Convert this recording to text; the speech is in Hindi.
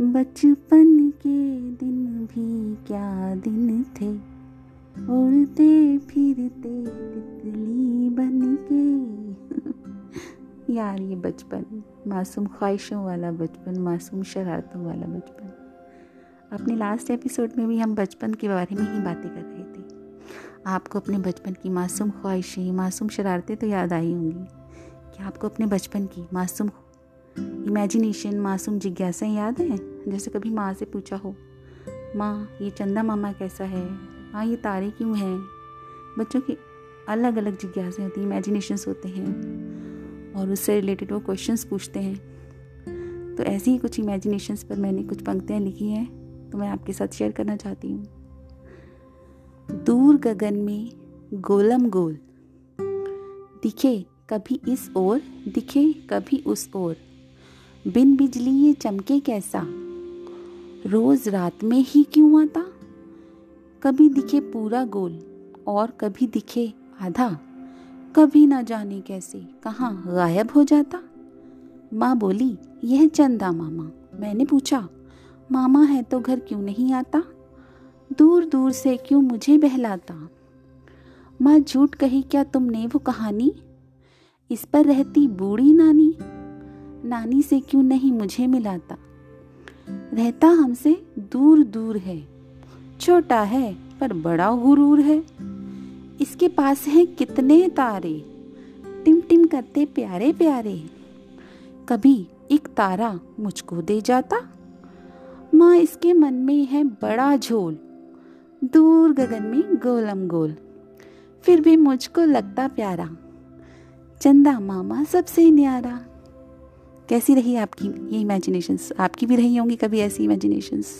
बचपन के दिन भी क्या दिन थे? उड़ते फिरते तितली बन के। यार, ये बचपन, मासूम ख्वाहिशों वाला बचपन, मासूम शरारतों वाला बचपन। अपने लास्ट एपिसोड में भी हम बचपन के बारे में ही बातें कर रहे थे। आपको अपने बचपन की मासूम ख्वाहिशें, मासूम शरारतें तो याद आई होंगी। क्या आपको अपने बचपन की मासूम इमेजिनेशन मासूम जिज्ञासाएँ याद हैं? जैसे कभी माँ से पूछा हो, माँ, ये चंदा मामा कैसा है? हाँ ये तारे क्यों हैं? बच्चों की अलग अलग जिज्ञासाएँ होती हैं इमेजिनेशंस होते हैं, और उससे रिलेटेड वो क्वेश्चंस पूछते हैं। तो ऐसी ही कुछ इमेजिनेशंस पर मैंने कुछ पंक्तियाँ लिखी हैं तो मैं आपके साथ शेयर करना चाहती हूँ। दूर गगन में गोलम गोल, दिखे कभी इस ओर, दिखे कभी उस ओर। बिन बिजली ये चमके कैसा? रोज रात में ही क्यों आता? कभी दिखे पूरा गोल और कभी दिखे आधा। कभी ना जाने कैसे, कहाँ गायब हो जाता? माँ बोली, यह चंदा मामा। मैंने पूछा, मामा है तो घर क्यों नहीं आता? दूर दूर से क्यों मुझे बहलाता? माँ झूठ कही, क्या तुमने वो कहानी? इस पर रहती बूढ़ी नानी? नानी से क्यों नहीं मुझे मिलाता? रहता हमसे दूर दूर है। छोटा है, पर बड़ा गुरूर है। इसके पास हैं कितने तारे? टिम टिम करते प्यारे प्यारे। कभी एक तारा मुझको दे जाता? माँ इसके मन में है बड़ा झोल। दूर गगन में गोलम गोल। फिर भी मुझको लगता प्यारा। चंदा मामा सबसे न्यारा। कैसी रही आपकी ये इमेजिनेशंस आपकी भी रही होंगी कभी ऐसी इमेजिनेशंस